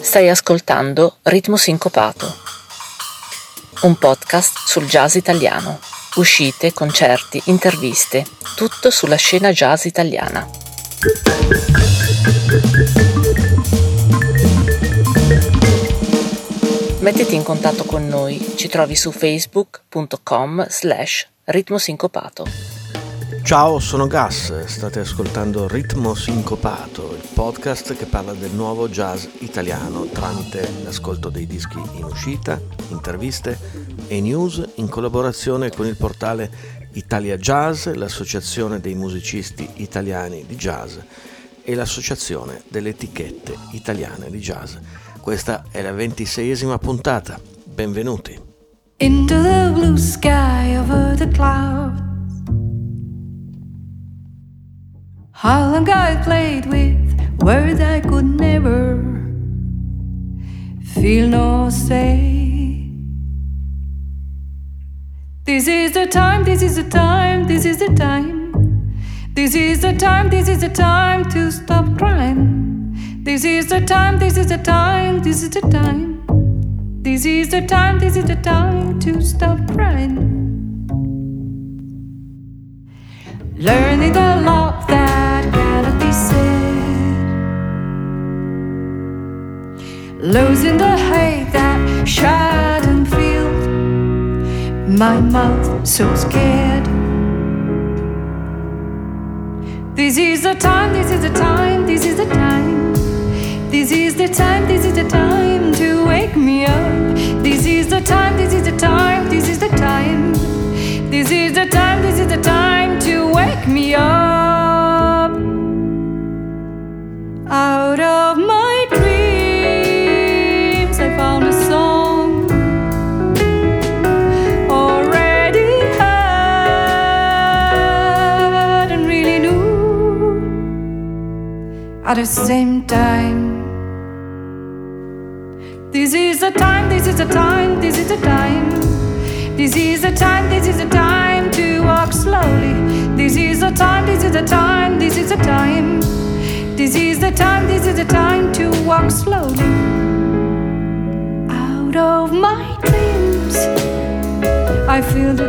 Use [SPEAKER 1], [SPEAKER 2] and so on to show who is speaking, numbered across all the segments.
[SPEAKER 1] Stai ascoltando Ritmo Sincopato, un podcast sul jazz italiano. Uscite, concerti, interviste, tutto sulla scena jazz italiana. Mettiti in contatto con noi, ci trovi su facebook.com slash ritmosincopato.
[SPEAKER 2] Ciao, sono Gas, state ascoltando Ritmo Sincopato, il podcast che parla del nuovo jazz italiano tramite l'ascolto dei dischi in uscita, interviste e news in collaborazione con il portale Italia Jazz, l'associazione dei musicisti italiani di jazz e l'associazione delle etichette italiane di jazz. Questa è la ventiseiesima puntata, benvenuti. Into the blue sky over the clouds How long I played with words I could never feel nor say. This is the time, this is the time, this is the time. This is the time, this is the time to stop crying. This is the time, this is the time, this is the time. This is the time, this is the time to stop crying. Learning the love that cannot be said. Losing the hate that shouldn't feel. My mouth so scared. This is the time, this is the time, this is the time. This is the time, this is the time to wake me up. This is the time, this is the time, this is the time. This is the time, this is the time to wake walk slowly. Out of my dreams, I feel the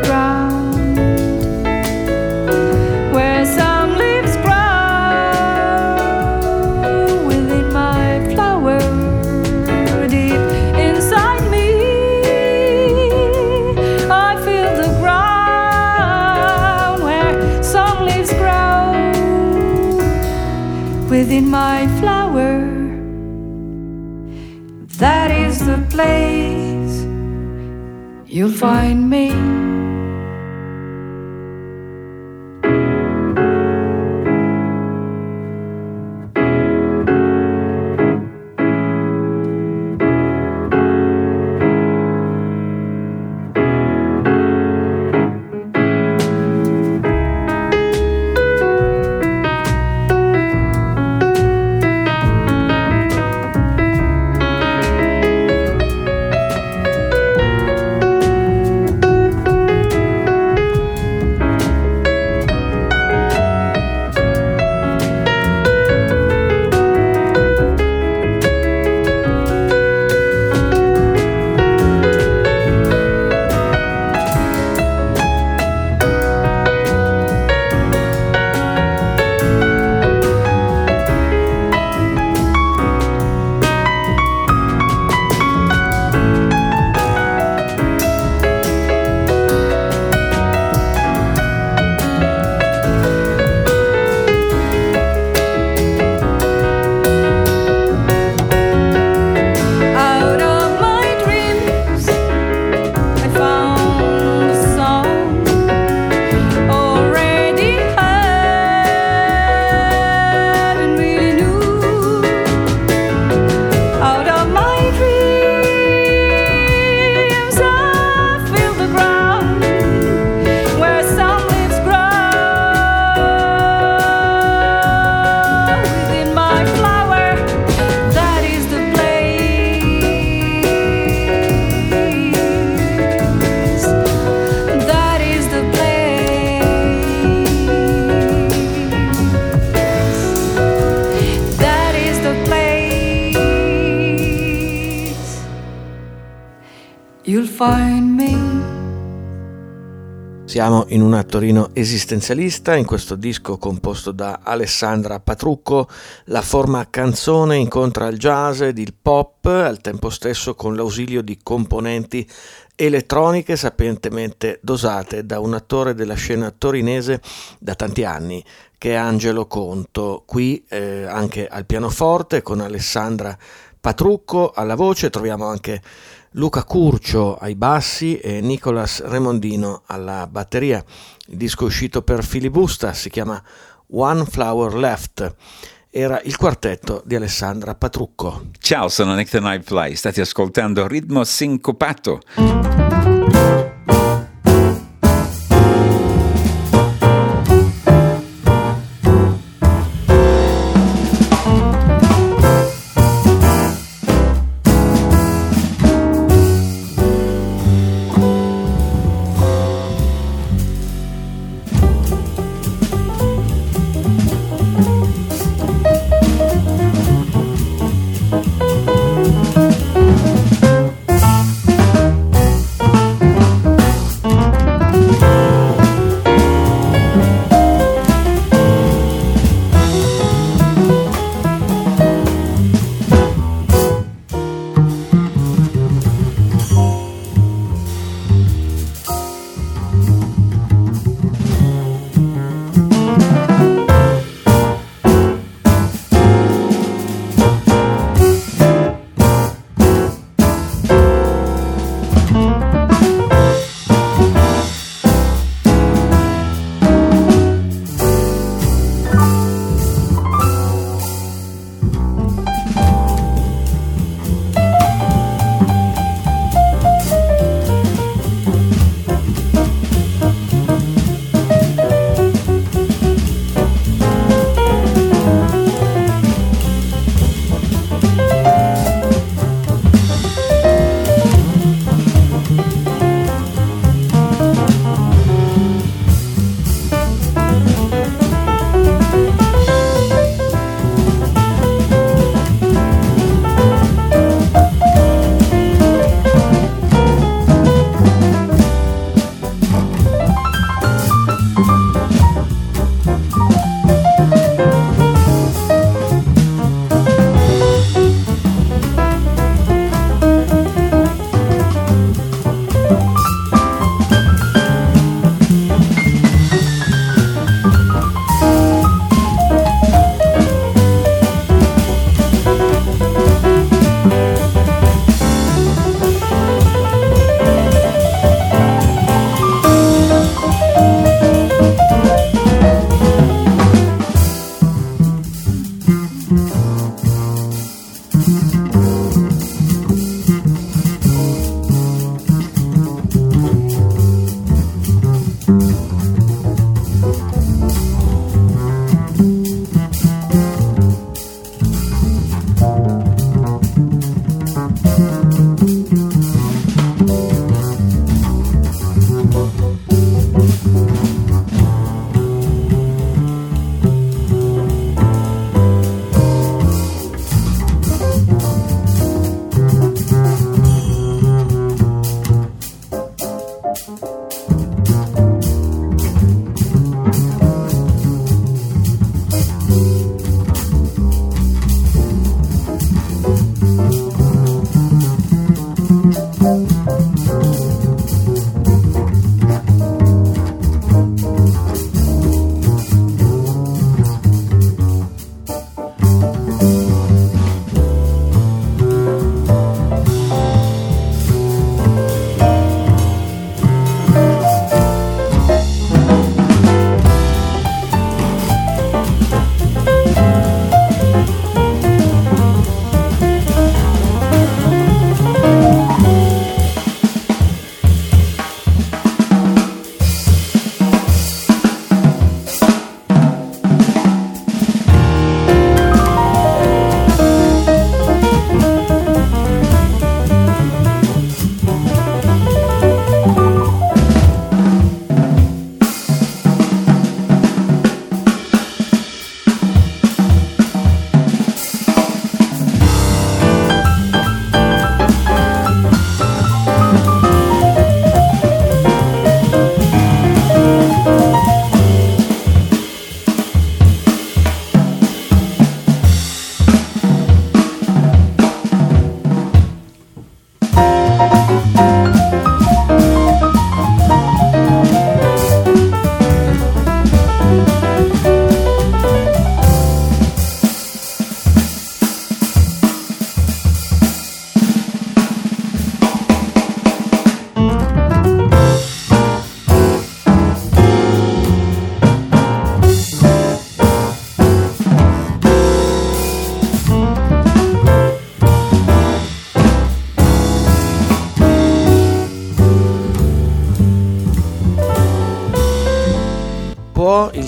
[SPEAKER 2] you'll find me.
[SPEAKER 3] Torino esistenzialista, in questo disco composto da Alessandra Patrucco, la forma canzone incontra il jazz ed il pop, al tempo stesso con l'ausilio di componenti elettroniche sapientemente dosate da un attore della scena torinese da tanti anni, che è Angelo Conto, qui eh, anche al pianoforte con Alessandra Patrucco alla voce, troviamo anche Luca Curcio ai bassi e Nicolas Remondino alla batteria. Il disco uscito per Filibusta si chiama One Flower Left. Era il quartetto di Alessandra Patrucco.
[SPEAKER 4] Ciao, sono Nick the Nightfly, state ascoltando Ritmo Sincopato.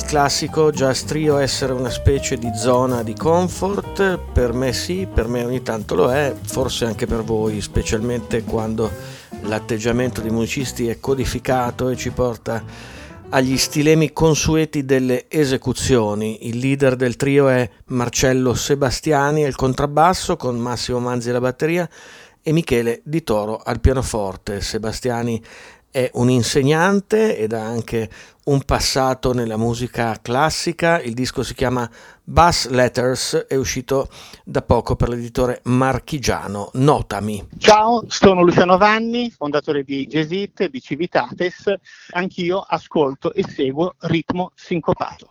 [SPEAKER 3] Classico jazz trio essere una specie di zona di comfort? Per me sì, per me ogni tanto lo è, forse anche per voi, specialmente quando l'atteggiamento dei musicisti è codificato e ci porta agli stilemi consueti delle esecuzioni. Il leader del trio è Marcello Sebastiani al contrabbasso con Massimo Manzi alla batteria e Michele Di Toro al pianoforte. Sebastiani è un insegnante ed ha anche un passato nella musica classica. Il disco si chiama Bass Letters, è uscito da poco per l'editore marchigiano. Notami.
[SPEAKER 5] Ciao, sono Luciano Vanni, fondatore di Gesit di Civitates. Anch'io ascolto e seguo ritmo sincopato.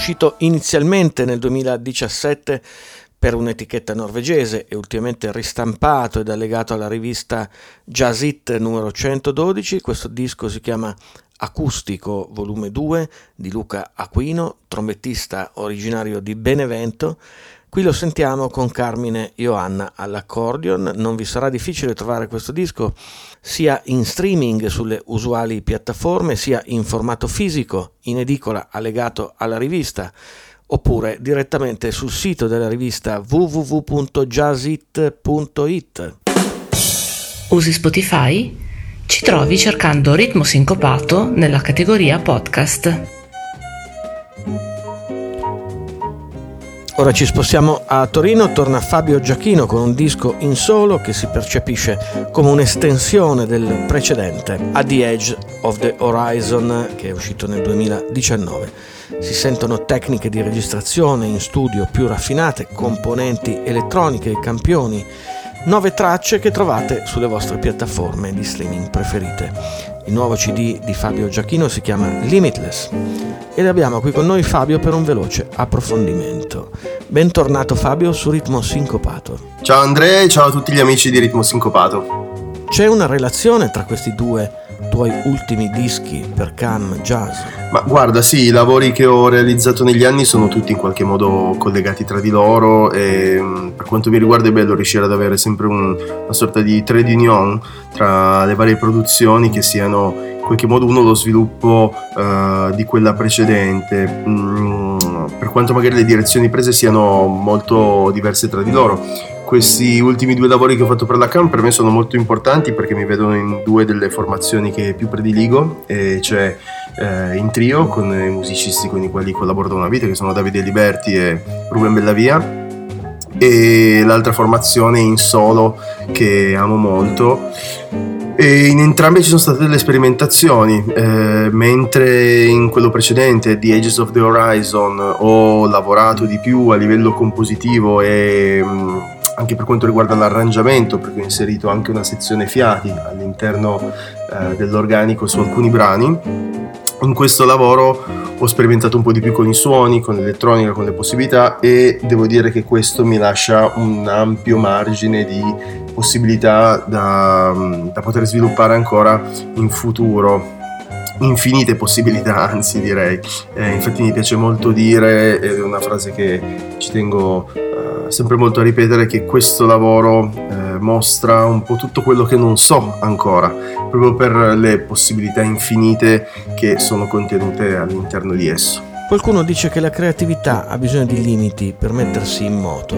[SPEAKER 3] Uscito inizialmente nel 2017 per un'etichetta norvegese e ultimamente ristampato ed allegato alla rivista Jazz It numero 112. Questo disco si chiama Acustico volume 2 di Luca Aquino, trombettista originario di Benevento Qui lo sentiamo con Carmine Ioanna all'accordion. Non vi sarà difficile trovare questo disco sia in streaming sulle usuali piattaforme, sia in formato fisico, in edicola allegato alla rivista, oppure direttamente sul sito della rivista www.jazzit.it.
[SPEAKER 1] Usi Spotify? Ci trovi cercando Ritmo Sincopato nella categoria podcast.
[SPEAKER 3] Ora ci spostiamo a Torino, torna Fabio Giacchino con un disco in solo che si percepisce come un'estensione del precedente, At the Edge of the Horizon, che è uscito nel 2019. Si sentono tecniche di registrazione in studio più raffinate, componenti elettroniche e campioni, nuove tracce che trovate sulle vostre piattaforme di streaming preferite. Il nuovo CD di Fabio Giacchino si chiama Limitless ed abbiamo qui con noi Fabio per un veloce approfondimento. Bentornato Fabio su Ritmo Sincopato.
[SPEAKER 6] Ciao Andrea e ciao a tutti gli amici di Ritmo Sincopato.
[SPEAKER 3] C'è una relazione tra questi due tuoi ultimi dischi per Cam Jazz?
[SPEAKER 6] Ma guarda, sì, i lavori che ho realizzato negli anni sono tutti in qualche modo collegati tra di loro e mm, per quanto mi riguarda è bello riuscire ad avere sempre un, una sorta di trade union tra le varie produzioni che siano in qualche modo uno lo sviluppo uh, di quella precedente. Mm, per quanto magari le direzioni prese siano molto diverse tra di loro questi ultimi due lavori che ho fatto per la CAM per me sono molto importanti perché mi vedono in due delle formazioni che più prediligo, cioè eh, in trio con i musicisti con i quali collaboro da una vita che sono Davide Liberti e Ruben Bellavia e l'altra formazione in solo che amo molto. E in entrambe ci sono state delle sperimentazioni, eh, mentre in quello precedente, The Ages of the Horizon, ho lavorato di più a livello compositivo e mh, mm, anche per quanto riguarda l'arrangiamento, perché ho inserito anche una sezione fiati all'interno eh, dell'organico su alcuni brani. In questo lavoro ho sperimentato un po' di più con i suoni, con l'elettronica, con le possibilità e devo dire che questo mi lascia un ampio margine di possibilità da, da poter sviluppare ancora in futuro infinite possibilità, anzi direi. Eh, infatti mi piace molto dire, ed è una frase che ci tengo sempre molto a ripetere che questo lavoro eh, mostra un po' tutto quello che non so ancora, proprio per le possibilità infinite che sono contenute all'interno di esso.
[SPEAKER 3] Qualcuno dice che la creatività ha bisogno di limiti per mettersi in moto,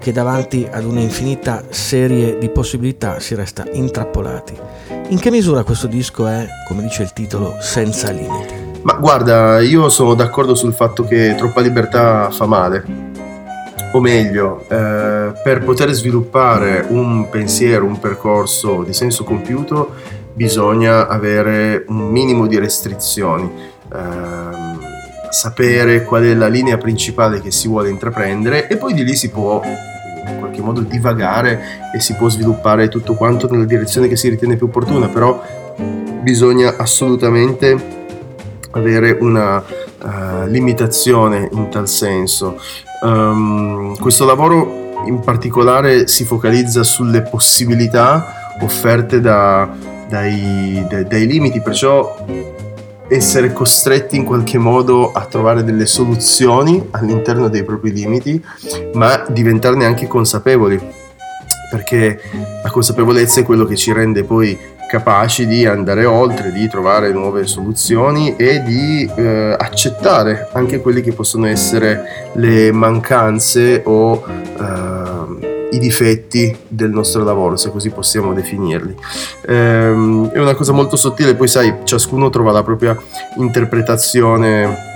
[SPEAKER 3] che davanti ad un'infinita serie di possibilità si resta intrappolati. In che misura questo disco è, come dice il titolo, senza limiti?
[SPEAKER 6] Ma guarda, io sono d'accordo sul fatto che troppa libertà fa male o meglio, eh, per poter sviluppare un pensiero, un percorso di senso compiuto, bisogna avere un minimo di restrizioni, ehm, sapere qual è la linea principale che si vuole intraprendere e poi di lì si può in qualche modo divagare e si può sviluppare tutto quanto nella direzione che si ritiene più opportuna, però bisogna assolutamente avere una uh, limitazione in tal senso. Um, questo lavoro in particolare si focalizza sulle possibilità offerte da, dai, dai, dai limiti, perciò essere costretti in qualche modo a trovare delle soluzioni all'interno dei propri limiti, ma diventarne anche consapevoli, perché la consapevolezza è quello che ci rende poi capaci di andare oltre, di trovare nuove soluzioni e di eh, accettare anche quelle che possono essere le mancanze o eh, i difetti del nostro lavoro, se così possiamo definirli. Ehm, è una cosa molto sottile, poi sai, ciascuno trova la propria interpretazione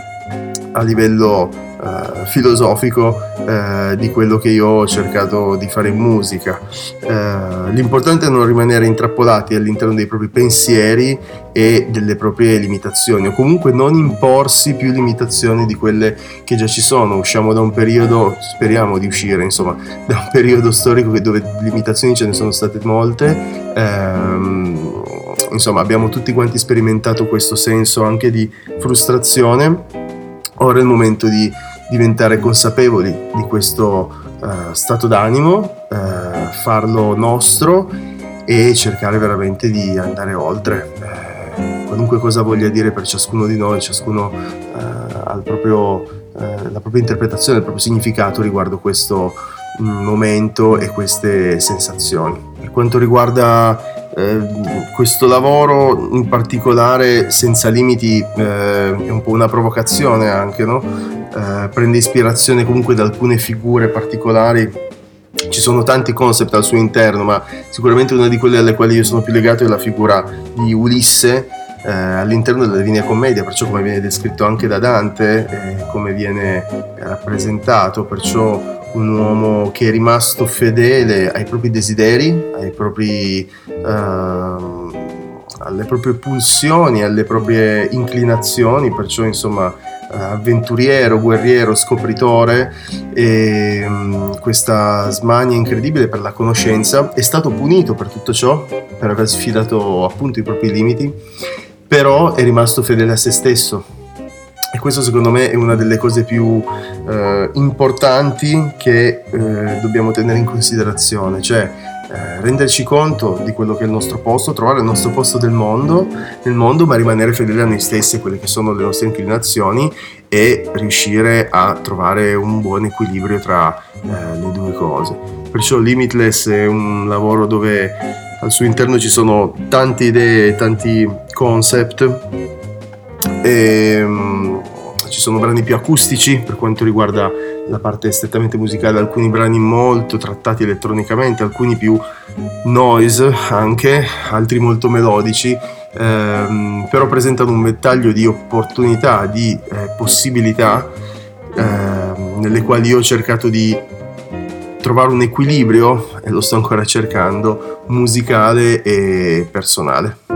[SPEAKER 6] a livello uh, filosofico uh, di quello che io ho cercato di fare in musica. Uh, l'importante è non rimanere intrappolati all'interno dei propri pensieri e delle proprie limitazioni, o comunque non imporsi più limitazioni di quelle che già ci sono. Usciamo da un periodo, speriamo di uscire, insomma, da un periodo storico dove limitazioni ce ne sono state molte. Um, insomma, abbiamo tutti quanti sperimentato questo senso anche di frustrazione Ora è il momento di diventare consapevoli di questo uh, stato d'animo, uh, farlo nostro e cercare veramente di andare oltre. Uh, qualunque cosa voglia dire per ciascuno di noi, ciascuno ha proprio, la propria interpretazione, il proprio significato riguardo questo mm, momento e queste sensazioni. Per quanto riguarda eh, questo lavoro in particolare senza limiti eh, è un po' una provocazione anche, no? eh, prende ispirazione comunque da alcune figure particolari ci sono tanti concept al suo interno, ma sicuramente una di quelle alle quali io sono più legato è la figura di Ulisse eh, all'interno della Divina Commedia, perciò come viene descritto anche da Dante, eh, come viene rappresentato, perciò un uomo che è rimasto fedele ai propri desideri, ai propri, uh, alle proprie pulsioni, alle proprie inclinazioni, perciò insomma avventuriero, guerriero, scopritore e um, questa smania incredibile per la conoscenza, è stato punito per tutto ciò, per aver sfidato appunto i propri limiti, però è rimasto fedele a se stesso e questo secondo me è una delle cose più eh, importanti che eh, dobbiamo tenere in considerazione, cioè eh, renderci conto di quello che è il nostro posto, trovare il nostro posto del mondo, nel mondo, ma rimanere fedeli a noi stessi, a quelle che sono le nostre inclinazioni e riuscire a trovare un buon equilibrio tra eh, le due cose. Perciò Limitless è un lavoro dove al suo interno ci sono tante idee, tanti concept. E, um, ci sono brani più acustici per quanto riguarda la parte strettamente musicale, alcuni brani molto trattati elettronicamente, alcuni più noise anche, altri molto melodici, ehm, però presentano un ventaglio di opportunità, di eh, possibilità ehm, nelle quali io ho cercato di trovare un equilibrio, e lo sto ancora cercando, musicale e personale.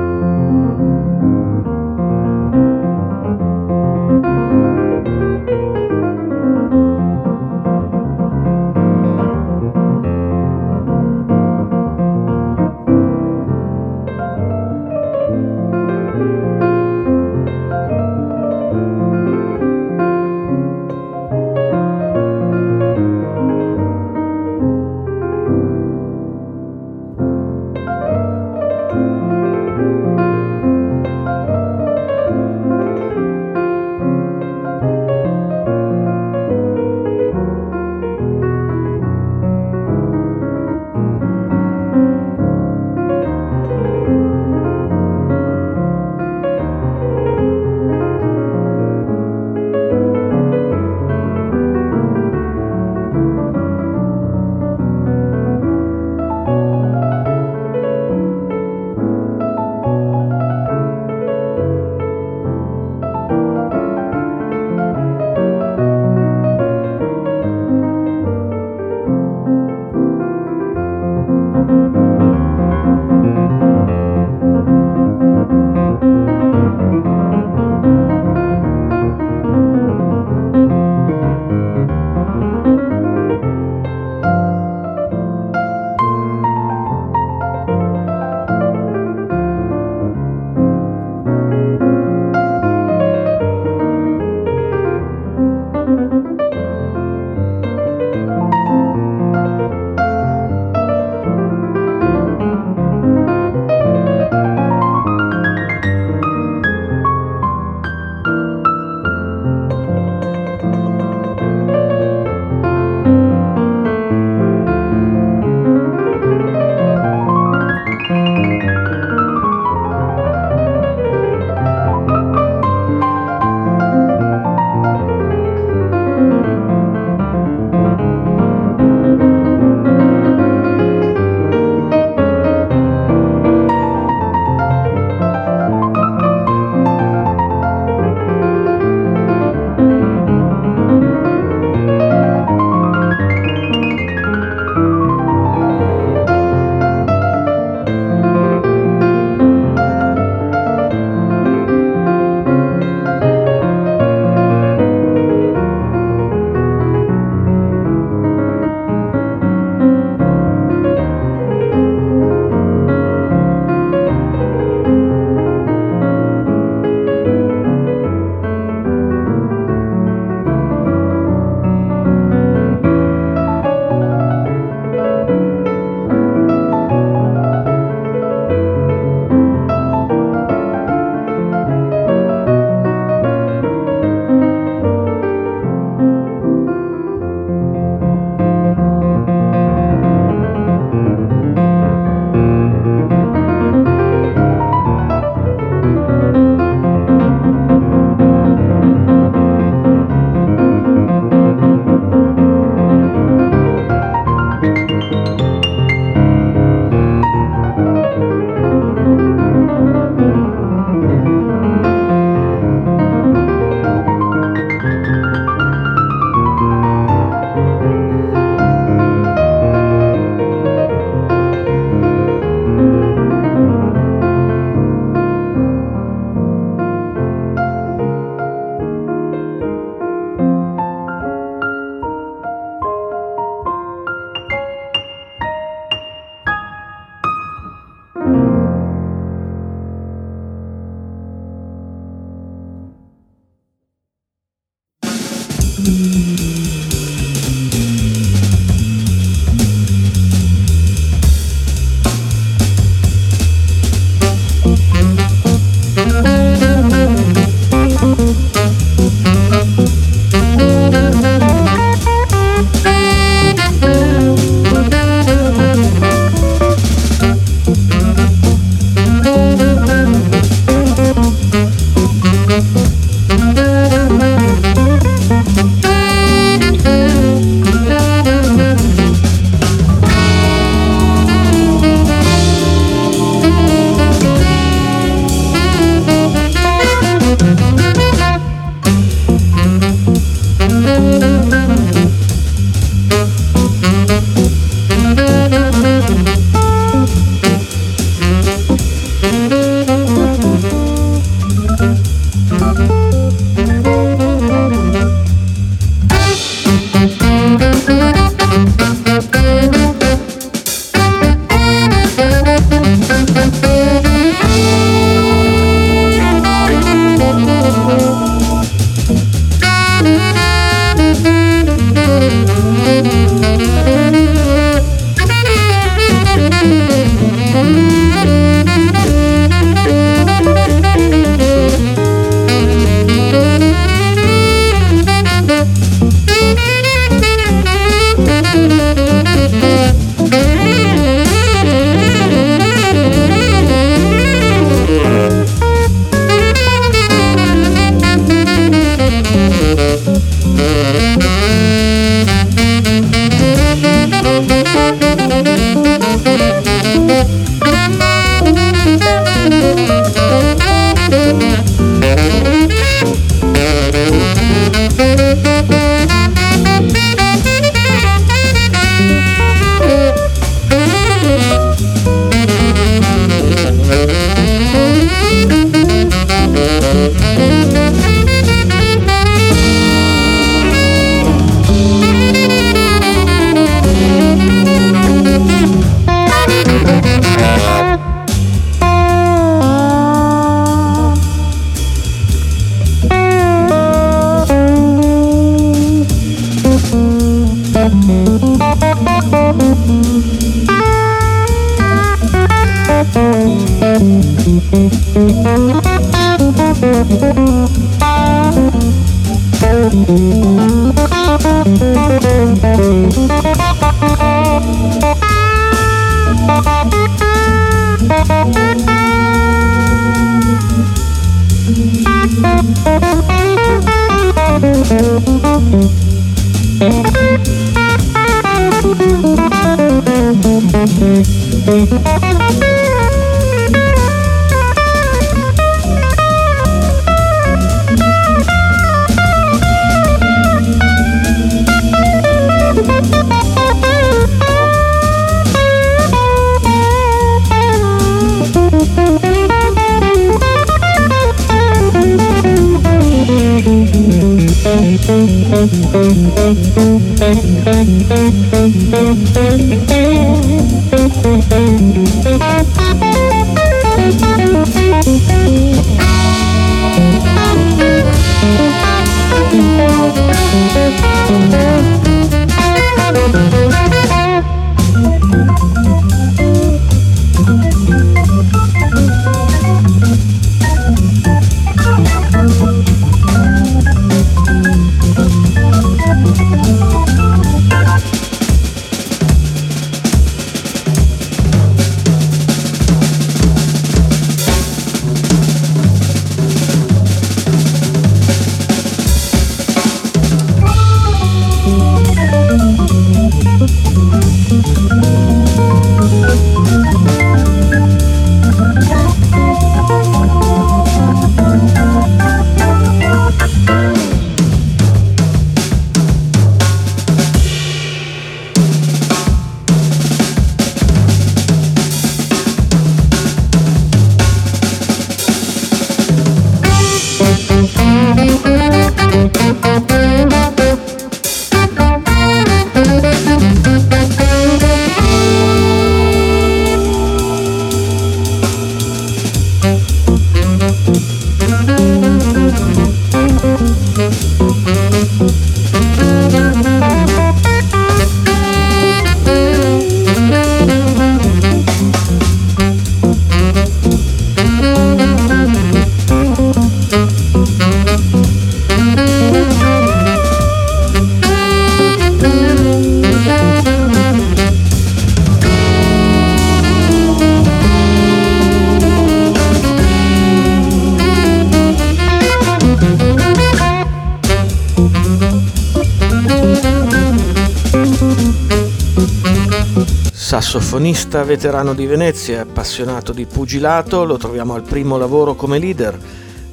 [SPEAKER 3] Sassofonista veterano di Venezia, appassionato di pugilato, lo troviamo al primo lavoro come leader.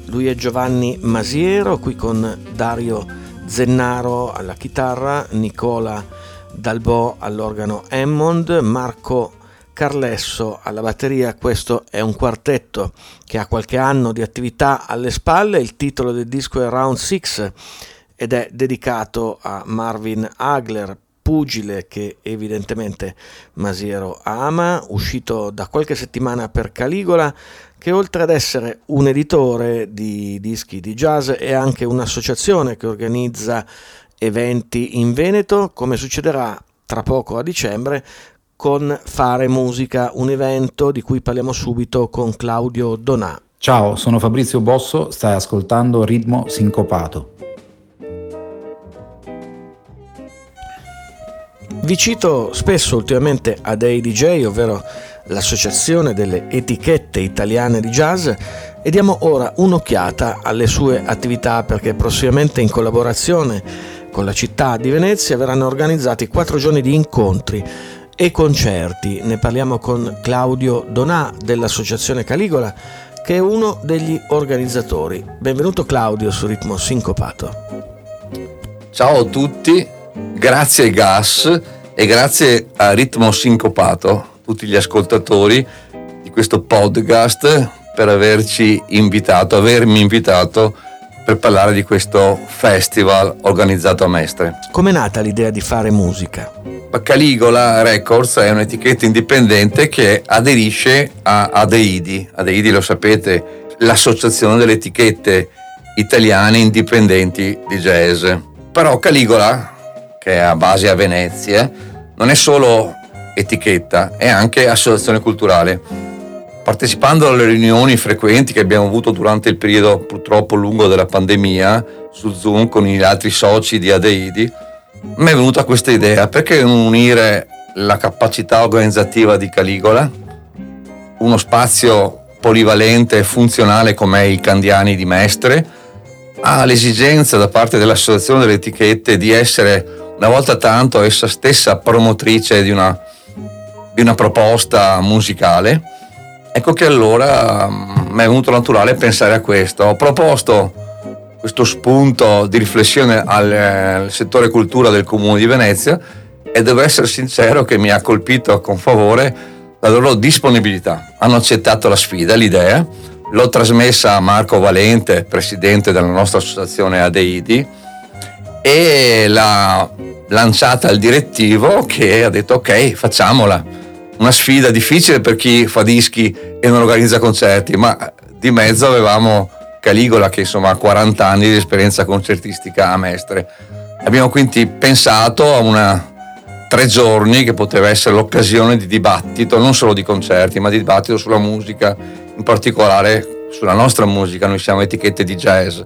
[SPEAKER 3] Lui è Giovanni Masiero, qui con Dario Zennaro alla chitarra, Nicola Dalbò all'organo Hammond, Marco Carlesso alla batteria. Questo è un quartetto che ha qualche anno di attività alle spalle. Il titolo del disco è Round 6 ed è dedicato a Marvin Hagler, pugile che evidentemente Masiero ama, uscito da qualche settimana per Caligola, che oltre ad essere un editore di dischi di jazz è anche un'associazione che organizza eventi in Veneto, come succederà tra poco a dicembre con Fare Musica, un evento di cui parliamo subito con Claudio Donà.
[SPEAKER 7] Ciao, sono Fabrizio Bosso, stai ascoltando Ritmo Sincopato.
[SPEAKER 3] Vi cito spesso ultimamente a Dei DJ, ovvero l'associazione delle etichette italiane di jazz, e diamo ora un'occhiata alle sue attività perché prossimamente in collaborazione con la città di Venezia verranno organizzati quattro giorni di incontri e concerti. Ne parliamo con Claudio Donà dell'Associazione Caligola, che è uno degli organizzatori. Benvenuto Claudio su Ritmo Sincopato.
[SPEAKER 8] Ciao a tutti, grazie ai Gas e grazie a Ritmo Sincopato, tutti gli ascoltatori di questo podcast per averci invitato, avermi invitato per parlare di questo festival organizzato a Mestre.
[SPEAKER 3] Com'è nata l'idea di fare musica?
[SPEAKER 8] Caligola Records è un'etichetta indipendente che aderisce a Adeidi. Adeidi lo sapete, l'associazione delle etichette italiane indipendenti di jazz. Però Caligola, che è a base a Venezia, non è solo etichetta, è anche associazione culturale. Partecipando alle riunioni frequenti che abbiamo avuto durante il periodo purtroppo lungo della pandemia su Zoom con gli altri soci di Adeidi, mi è venuta questa idea, perché non unire la capacità organizzativa di Caligola, uno spazio polivalente e funzionale come i Candiani di Mestre, all'esigenza da parte dell'Associazione delle Etichette di essere una volta tanto essa stessa promotrice di una, di una proposta musicale. Ecco che allora mm, mi è venuto naturale pensare a questo. Ho proposto questo spunto di riflessione al, al settore cultura del Comune di Venezia e devo essere sincero che mi ha colpito con favore la loro disponibilità. Hanno accettato la sfida, l'idea, l'ho trasmessa a Marco Valente, presidente della nostra associazione Adeidi, e l'ha lanciata al direttivo che ha detto ok, facciamola. Una sfida difficile per chi fa dischi e non organizza concerti, ma di mezzo avevamo Caligola che insomma ha 40 anni di esperienza concertistica a Mestre. Abbiamo quindi pensato a una tre giorni che poteva essere l'occasione di dibattito, non solo di concerti, ma di dibattito sulla musica, in particolare sulla nostra musica, noi siamo etichette di jazz,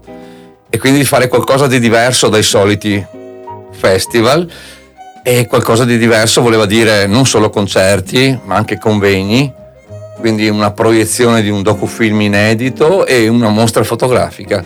[SPEAKER 8] e quindi di fare qualcosa di diverso dai soliti festival. E qualcosa di diverso voleva dire non solo concerti, ma anche convegni, quindi una proiezione di un docufilm inedito e una mostra fotografica.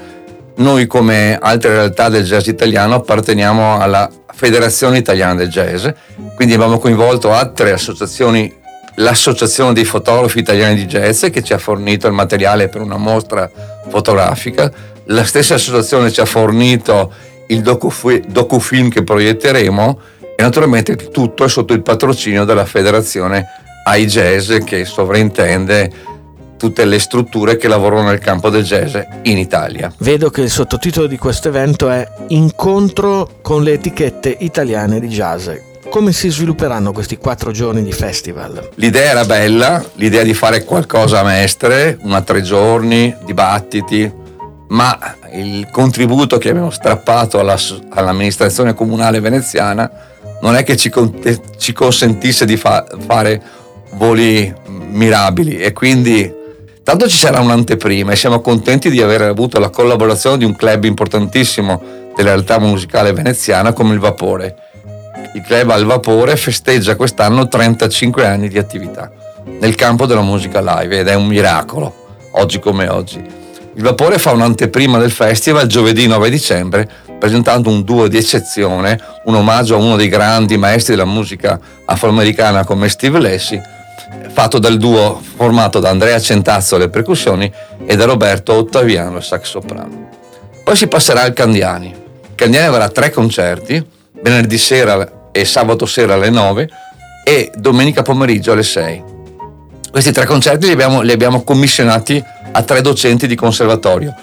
[SPEAKER 8] Noi come altre realtà del jazz italiano apparteniamo alla Federazione Italiana del Jazz, quindi abbiamo coinvolto altre associazioni, l'Associazione dei Fotografi Italiani di Jazz che ci ha fornito il materiale per una mostra fotografica, la stessa associazione ci ha fornito il docufilm che proietteremo e naturalmente tutto è sotto il patrocinio della Federazione ai jazz che sovrintende tutte le strutture che lavorano nel campo del jazz in Italia.
[SPEAKER 3] Vedo che il sottotitolo di questo evento è Incontro con le etichette italiane di jazz. Come si svilupperanno questi quattro giorni di festival?
[SPEAKER 8] L'idea era bella, l'idea di fare qualcosa a Mestre, una tre giorni, dibattiti, ma il contributo che abbiamo strappato alla, all'amministrazione comunale veneziana non è che ci, ci consentisse di fa, fare voli mirabili e quindi tanto ci sarà un'anteprima e siamo contenti di aver avuto la collaborazione di un club importantissimo della realtà musicale veneziana come il Vapore. Il club Al Vapore festeggia quest'anno 35 anni di attività nel campo della musica live ed è un miracolo, oggi come oggi. Il Vapore fa un'anteprima del festival giovedì 9 dicembre presentando un duo di eccezione, un omaggio a uno dei grandi maestri della musica afroamericana come Steve Lessi, fatto dal duo formato da Andrea Centazzo alle percussioni e da Roberto Ottaviano al sax soprano. Poi si passerà al Candiani. Candiani avrà tre concerti, venerdì sera e sabato sera alle 9 e domenica pomeriggio alle 6. Questi tre concerti li abbiamo, li abbiamo commissionati a tre docenti di conservatorio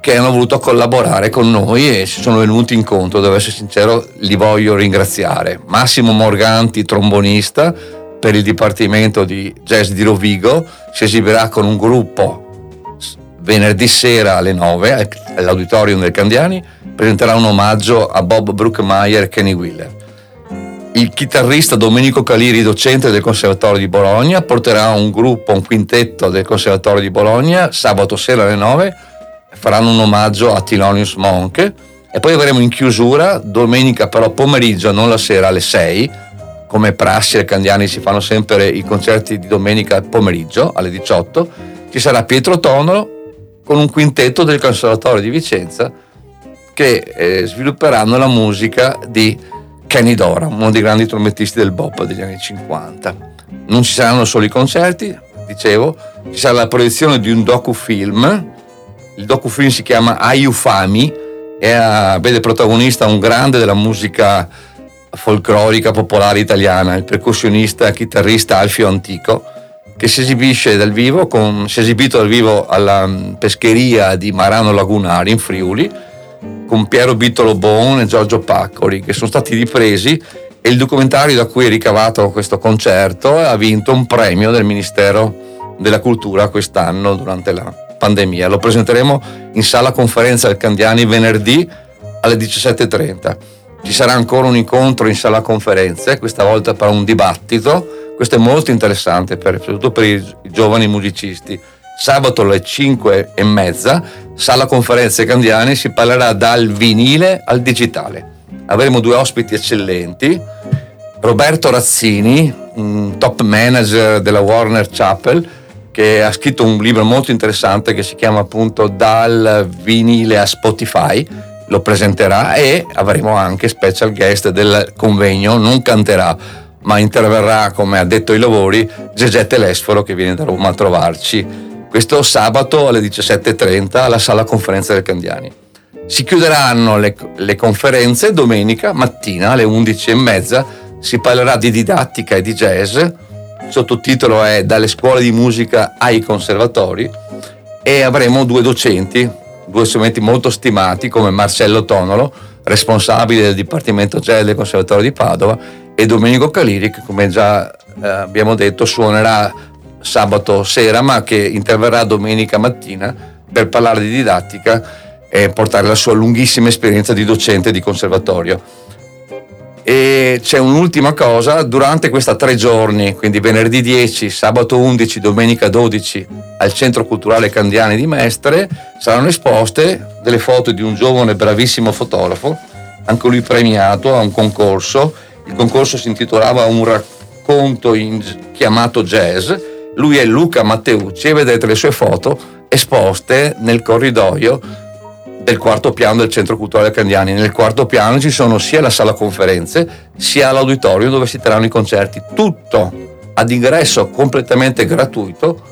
[SPEAKER 8] che hanno voluto collaborare con noi e si sono venuti incontro, devo essere sincero, li voglio ringraziare. Massimo Morganti, trombonista per il Dipartimento di Jazz di Rovigo, si esibirà con un gruppo venerdì sera alle 9 all'auditorium del Candiani, presenterà un omaggio a Bob Brookmeyer e Kenny Wheeler. Il chitarrista Domenico Caliri, docente del Conservatorio di Bologna, porterà un gruppo, un quintetto del Conservatorio di Bologna sabato sera alle 9 faranno un omaggio a Thelonious Monk. E poi avremo in chiusura domenica però pomeriggio, non la sera alle 6, come prassi al Candiani si fanno sempre i concerti di domenica pomeriggio alle 18, ci sarà Pietro Tonolo con un quintetto del Conservatorio di Vicenza che eh, svilupperanno la musica di Kenny Dora, uno dei grandi trombettisti del bop degli anni 50. Non ci saranno solo i concerti, dicevo, ci sarà la proiezione di un docufilm il docufilm si chiama Ayufami e ha, vede protagonista un grande della musica folclorica popolare italiana, il percussionista e chitarrista Alfio Antico, che si esibisce dal vivo, con, si è esibito dal vivo alla mm, pescheria di Marano Lagunari in Friuli, con Piero Bittolo Bon e Giorgio Paccoli, che sono stati ripresi e il documentario da cui è ricavato questo concerto ha vinto un premio del Ministero della Cultura quest'anno durante la pandemia. Lo presenteremo in sala conferenza al Candiani venerdì alle 17.30. Ci sarà ancora un incontro in sala conferenze, questa volta per un dibattito. Questo è molto interessante, per, soprattutto per i giovani musicisti. Sabato alle 5 e mezza, sala conferenze Candiani, si parlerà dal vinile al digitale. Avremo due ospiti eccellenti. Roberto Razzini, top manager della Warner Chapel, che ha scritto un libro molto interessante che si chiama appunto Dal vinile a Spotify, lo presenterà e avremo anche special guest del convegno, non canterà ma interverrà come ha detto ai lavori Gegè Telesforo che viene da Roma a trovarci questo sabato alle 17.30 alla sala conferenza del Candiani. Si chiuderanno le, le conferenze domenica mattina alle 11.30, si parlerà di didattica e di jazz, sottotitolo è Dalle scuole di musica ai conservatori. E avremo due docenti, due strumenti molto stimati come Marcello Tonolo, responsabile del Dipartimento Jazz del Conservatorio di Padova, e Domenico Caliri che come già eh, abbiamo detto suonerà sabato sera ma che interverrà domenica mattina per parlare di didattica e portare la sua lunghissima esperienza di docente di conservatorio. E c'è un'ultima cosa, durante questi tre giorni, quindi venerdì 10, sabato 11, domenica 12, al Centro Culturale Candiani di Mestre, saranno esposte delle foto di un giovane bravissimo fotografo, anche lui premiato a un concorso. Il concorso si intitolava Un racconto in, chiamato jazz. Lui è Luca Matteucci e vedete le sue foto esposte nel corridoio del quarto piano del Centro Culturale Candiani. Nel quarto piano ci sono sia la sala conferenze sia l'auditorium dove si terranno i concerti. Tutto ad ingresso completamente gratuito,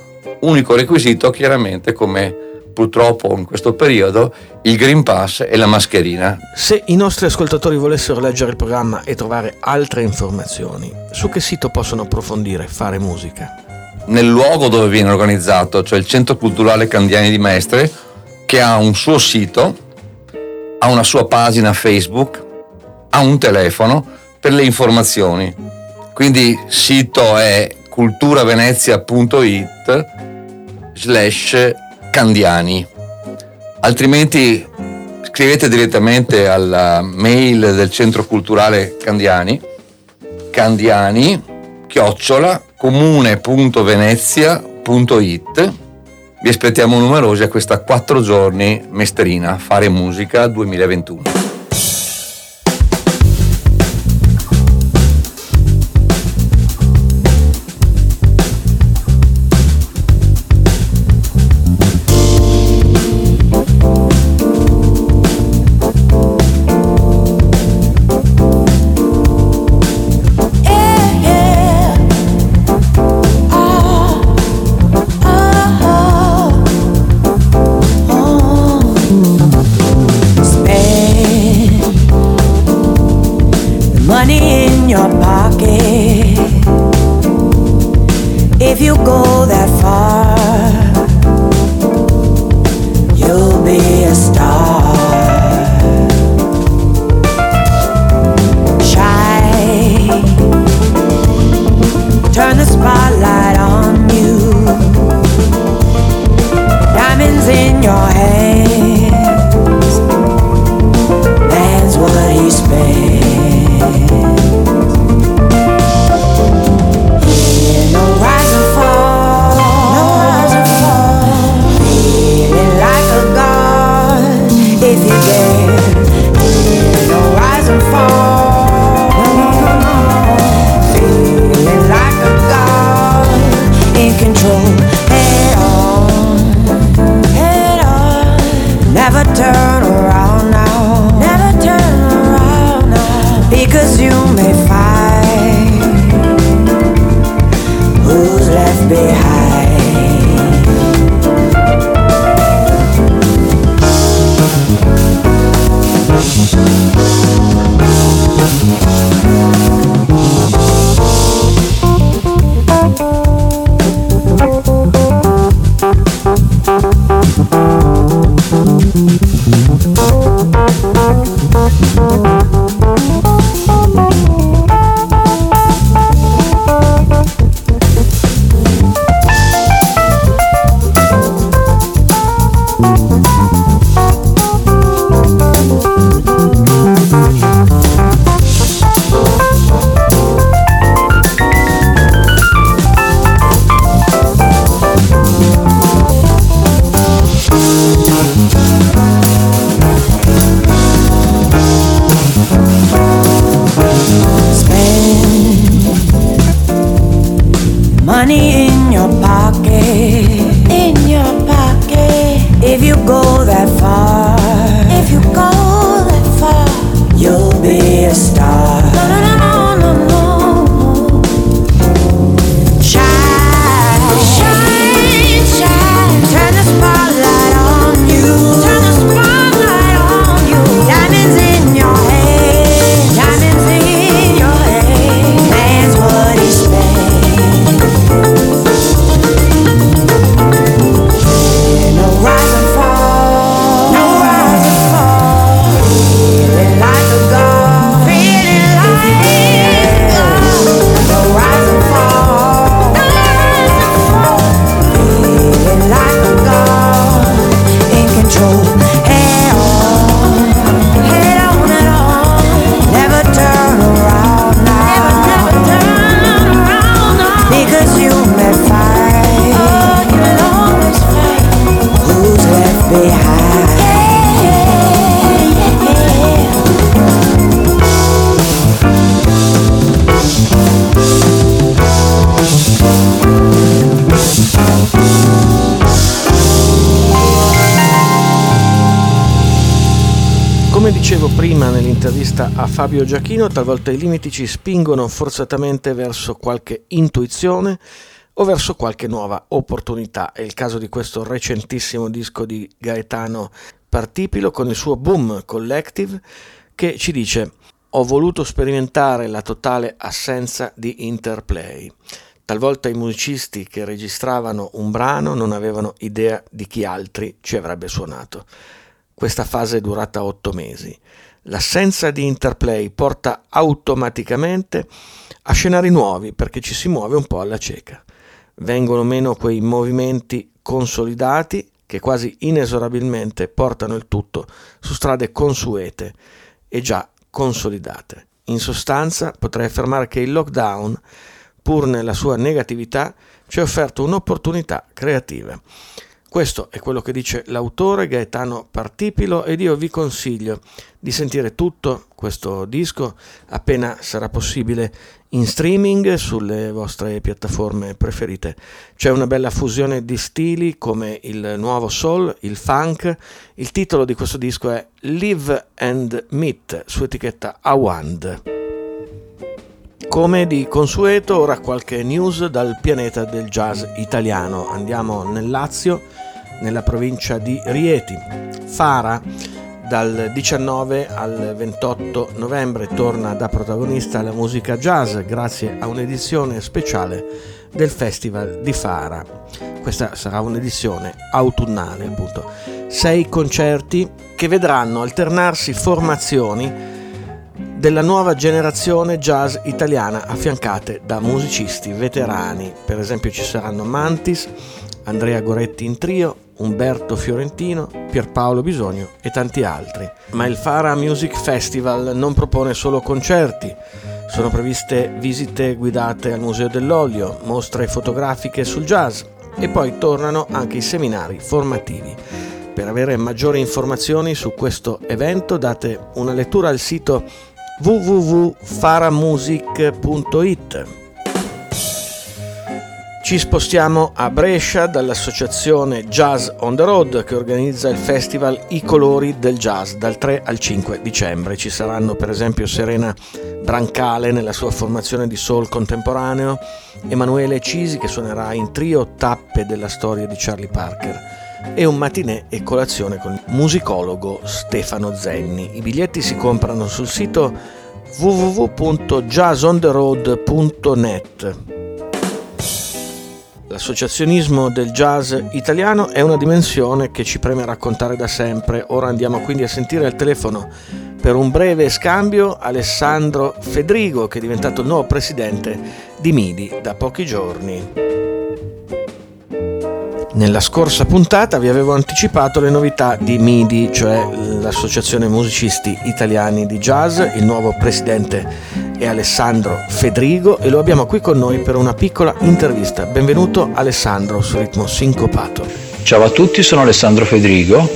[SPEAKER 8] unico requisito chiaramente come purtroppo in questo periodo il Green Pass e la mascherina.
[SPEAKER 3] Se i nostri ascoltatori volessero leggere il programma e trovare altre informazioni, su che sito possono approfondire Fare Musica?
[SPEAKER 8] Nel luogo dove viene organizzato, cioè il Centro Culturale Candiani di Mestre, che ha un suo sito, ha una sua pagina Facebook, ha un telefono per le informazioni. Quindi il sito è culturavenezia.it slash candiani. Altrimenti scrivete direttamente alla mail del Centro Culturale Candiani, candiani chiocciola comune.venezia.it vi aspettiamo numerosi a questa 4 giorni Mestrina Fare Musica 2021.
[SPEAKER 3] Fabio Giachino, talvolta i limiti ci spingono forzatamente verso qualche intuizione o verso qualche nuova opportunità. È il caso di questo recentissimo disco di Gaetano Partipilo con il suo Boom Collective che ci dice ho voluto sperimentare la totale assenza di interplay. Talvolta i musicisti che registravano un brano non avevano idea di chi altri ci avrebbe suonato. Questa fase è durata otto mesi. L'assenza di interplay porta automaticamente a scenari nuovi perché ci si muove un po' alla cieca. Vengono meno quei movimenti consolidati che quasi inesorabilmente portano il tutto su strade consuete e già consolidate. In sostanza potrei affermare che il lockdown, pur nella sua negatività, ci ha offerto un'opportunità creativa. Questo è quello che dice l'autore Gaetano Partipilo ed io vi consiglio di sentire tutto questo disco appena sarà possibile in streaming sulle vostre piattaforme preferite. C'è una bella fusione di stili come il nuovo soul, il funk. Il titolo di questo disco è Live and Meet su etichetta Awand. Come di consueto, ora qualche news dal pianeta del jazz italiano. Andiamo nel Lazio, nella provincia di Rieti. Fara dal 19 al 28 novembre torna da protagonista la musica jazz grazie a un'edizione speciale del Festival di Fara. Questa sarà un'edizione autunnale, appunto. Sei concerti che vedranno alternarsi formazioni della nuova generazione jazz italiana affiancate da musicisti veterani. Per esempio ci saranno Mantis, Andrea Goretti in trio, Umberto Fiorentino, Pierpaolo Bisogno e tanti altri. Ma il Fara Music Festival non propone solo concerti, sono previste visite guidate al Museo dell'Olio, mostre fotografiche sul jazz e poi tornano anche i seminari formativi. Per avere maggiori informazioni su questo evento date una lettura al sito www.faramusic.it. Ci spostiamo a Brescia dall'associazione Jazz on the Road che organizza il festival I Colori del Jazz dal 3 al 5 dicembre. Ci saranno per esempio Serena Brancale nella sua formazione di soul contemporaneo, Emanuele Cisi che suonerà in trio tappe della storia di Charlie Parker e un matinè e colazione con il musicologo Stefano Zenni. I biglietti si comprano sul sito www.jazzontheroad.net. L'associazionismo del jazz italiano è una dimensione che ci preme raccontare da sempre. Ora andiamo quindi a sentire al telefono per un breve scambio Alessandro Fedrigo, che è diventato il nuovo presidente di MIDI da pochi giorni. Nella scorsa puntata vi avevo anticipato le novità di MIDI, cioè l'Associazione Musicisti Italiani di Jazz. Il nuovo presidente è Alessandro Fedrigo e lo abbiamo qui con noi per una piccola intervista. Benvenuto Alessandro su Ritmo Sincopato.
[SPEAKER 9] Ciao a tutti, sono Alessandro Fedrigo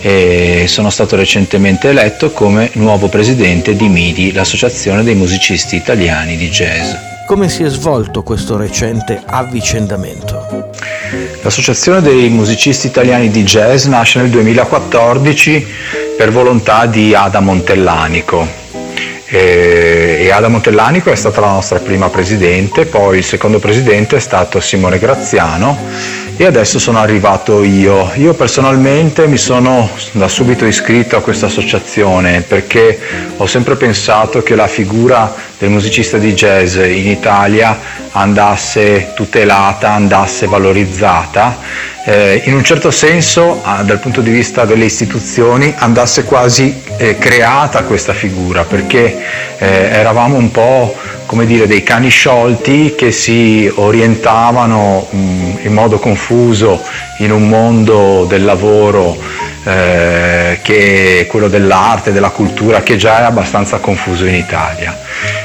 [SPEAKER 9] e sono stato recentemente eletto come nuovo presidente di MIDI, l'Associazione dei Musicisti Italiani di Jazz.
[SPEAKER 3] Come si è svolto questo recente avvicendamento?
[SPEAKER 9] L'Associazione dei musicisti italiani di jazz nasce nel 2014 per volontà di Ada Montellanico. E Ada Montellanico è stata la nostra prima presidente, poi il secondo presidente è stato Simone Graziano e adesso sono arrivato io. Io personalmente mi sono da subito iscritto a questa associazione perché ho sempre pensato che la figura del musicista di jazz in Italia andasse tutelata, andasse valorizzata, eh, in un certo senso dal punto di vista delle istituzioni andasse quasi eh, creata questa figura perché eh, eravamo un po' come dire dei cani sciolti che si orientavano mh, in modo confuso in un mondo del lavoro eh, che è quello dell'arte, della cultura, che già è abbastanza confuso in Italia.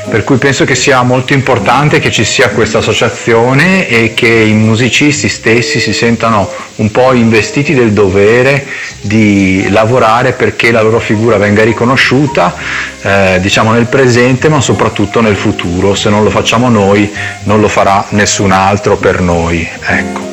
[SPEAKER 9] Per cui penso che sia molto importante che ci sia questa associazione e che i musicisti stessi si sentano un po' investiti del dovere di lavorare perché la loro figura venga riconosciuta, eh, diciamo nel presente ma soprattutto nel futuro. Se non lo facciamo noi non lo farà nessun altro per noi. Ecco.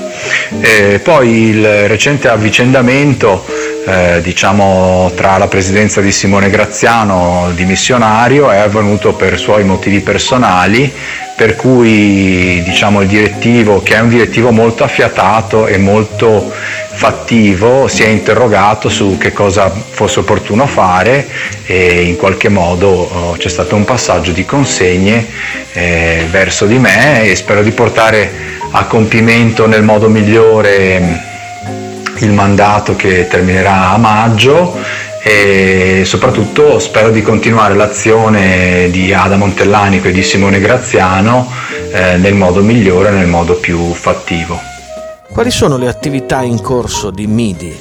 [SPEAKER 9] E poi il recente avvicendamento eh, diciamo, tra la presidenza di Simone Graziano dimissionario è avvenuto per suoi motivi personali per cui diciamo, il direttivo, che è un direttivo molto affiatato e molto fattivo, si è interrogato su che cosa fosse opportuno fare e in qualche modo oh, c'è stato un passaggio di consegne eh, verso di me e spero di portare a compimento nel modo migliore il mandato che terminerà a maggio e soprattutto spero di continuare l'azione di Ada Montellanico e di Simone Graziano eh, nel modo migliore, nel modo più fattivo.
[SPEAKER 3] Quali sono le attività in corso di MIDI?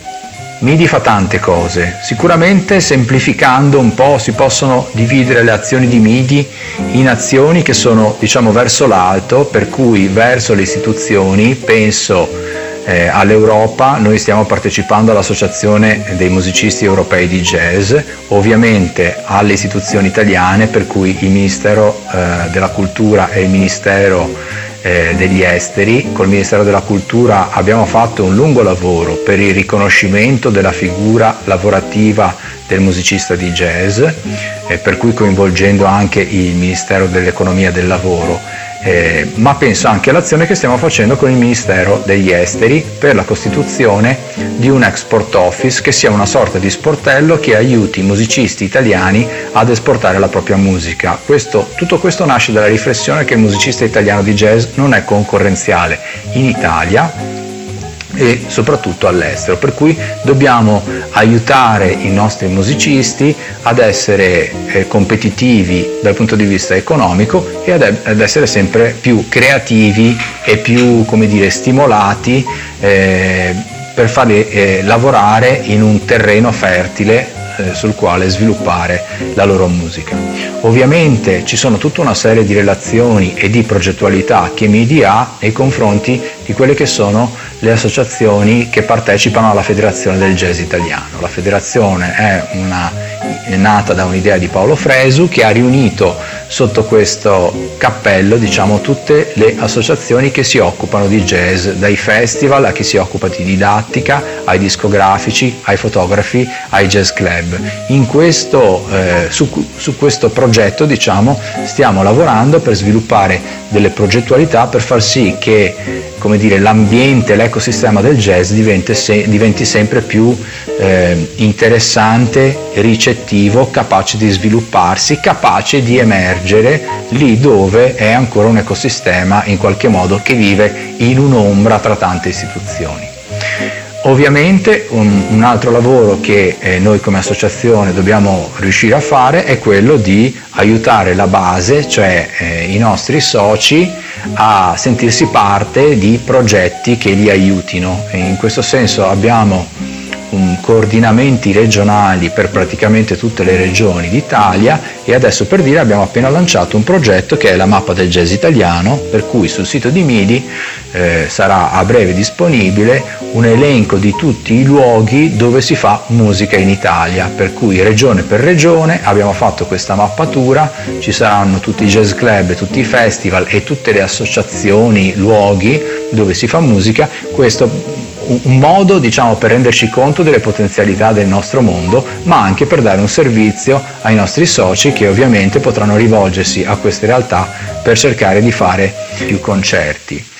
[SPEAKER 9] MIDI fa tante cose, sicuramente semplificando un po' si possono dividere le azioni di MIDI in azioni che sono diciamo verso l'alto, per cui verso le istituzioni penso eh, all'Europa, noi stiamo partecipando all'Associazione dei musicisti europei di jazz, ovviamente alle istituzioni italiane, per cui il Ministero eh, della Cultura e il Ministero eh, degli esteri, col Ministero della Cultura abbiamo fatto un lungo lavoro per il riconoscimento della figura lavorativa del musicista di jazz, eh, per cui coinvolgendo anche il Ministero dell'Economia e del Lavoro, eh, ma penso anche all'azione che stiamo facendo con il Ministero degli Esteri per la costituzione di un export office che sia una sorta di sportello che aiuti i musicisti italiani ad esportare la propria musica. Questo, tutto questo nasce dalla riflessione che il musicista italiano di jazz non è concorrenziale in Italia e soprattutto all'estero, per cui dobbiamo aiutare i nostri musicisti ad essere eh, competitivi dal punto di vista economico e ad, ad, essere sempre più creativi e più dire, stimolati eh, per farli eh, lavorare in un terreno fertile eh, sul quale sviluppare la loro musica. Ovviamente ci sono tutta una serie di relazioni e di progettualità che MIDI ha nei confronti di quelle che sono le associazioni che partecipano alla Federazione del Jazz Italiano. La federazione è, una, è nata da un'idea di Paolo Fresu che ha riunito sotto questo cappello diciamo tutte le associazioni che si occupano di jazz, dai festival a chi si occupa di didattica, ai discografici, ai fotografi, ai jazz club. Questo, eh, su, su questo progetto diciamo, stiamo lavorando per sviluppare delle progettualità per far sì che come dire, l'ambiente, l'ecosistema del jazz se- diventi sempre più eh, interessante, ricettivo, capace di svilupparsi, capace di emergere lì dove è ancora un ecosistema in qualche modo che vive in un'ombra tra tante istituzioni. Ovviamente un, un altro lavoro che eh, noi come associazione dobbiamo riuscire a fare è quello di aiutare la base, cioè eh, i nostri soci, a sentirsi parte di progetti che li aiutino. E in questo senso abbiamo um, coordinamenti regionali per praticamente tutte le regioni d'Italia e adesso per dire abbiamo appena lanciato un progetto che è la mappa del jazz italiano per cui sul sito di MIDI eh, sarà a breve disponibile un elenco di tutti i luoghi dove si fa musica in Italia per cui regione per regione abbiamo fatto questa mappatura ci saranno tutti i jazz club tutti i festival e tutte le associazioni luoghi dove si fa musica. Questo un modo diciamo, per renderci conto delle potenzialità del nostro mondo, ma anche per dare un servizio ai nostri soci che ovviamente potranno rivolgersi a queste realtà per cercare di fare più concerti.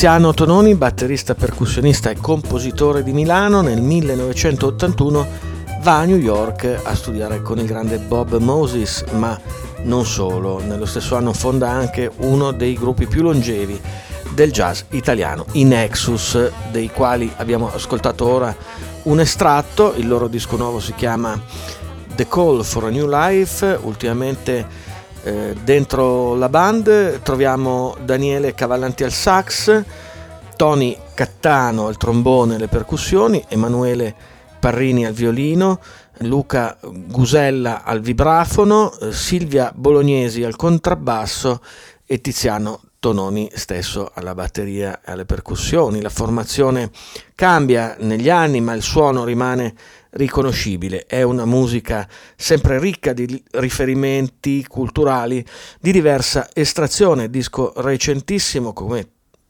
[SPEAKER 3] Tiziano Tononi, batterista, percussionista e compositore di Milano, nel 1981 va a New York a studiare con il grande Bob Moses, ma non solo. Nello stesso anno fonda anche uno dei gruppi più longevi del jazz italiano, i Nexus, dei quali abbiamo ascoltato ora un estratto. Il loro disco nuovo si chiama The Call for a New Life. Ultimamente eh, dentro la band troviamo Daniele Cavallanti al sax, Tony Cattano al trombone e le percussioni, Emanuele Parrini al violino, Luca Gusella al vibrafono, eh, Silvia Bolognesi al contrabbasso e Tiziano Tononi stesso alla batteria e alle percussioni. La formazione cambia negli anni, ma il suono rimane riconoscibile. È una musica sempre ricca di riferimenti culturali di diversa estrazione, disco recentissimo come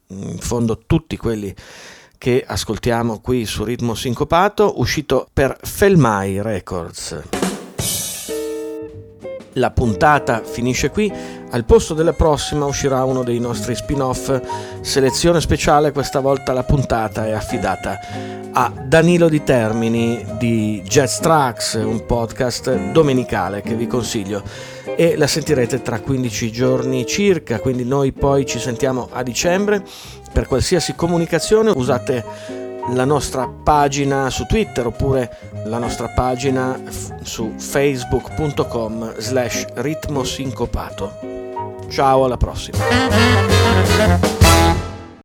[SPEAKER 3] in fondo tutti quelli che ascoltiamo qui su Ritmo Sincopato, uscito per Felmai Records. La puntata finisce qui, al posto della prossima uscirà uno dei nostri spin-off, selezione speciale, questa volta la puntata è affidata a Danilo Di Termini di Jazz Tracks, un podcast domenicale che vi consiglio. E la sentirete tra 15 giorni circa, quindi noi poi ci sentiamo a dicembre. Per qualsiasi comunicazione usate la nostra pagina su Twitter oppure la nostra pagina f- su facebook.com slash ritmo. Ciao, alla prossima.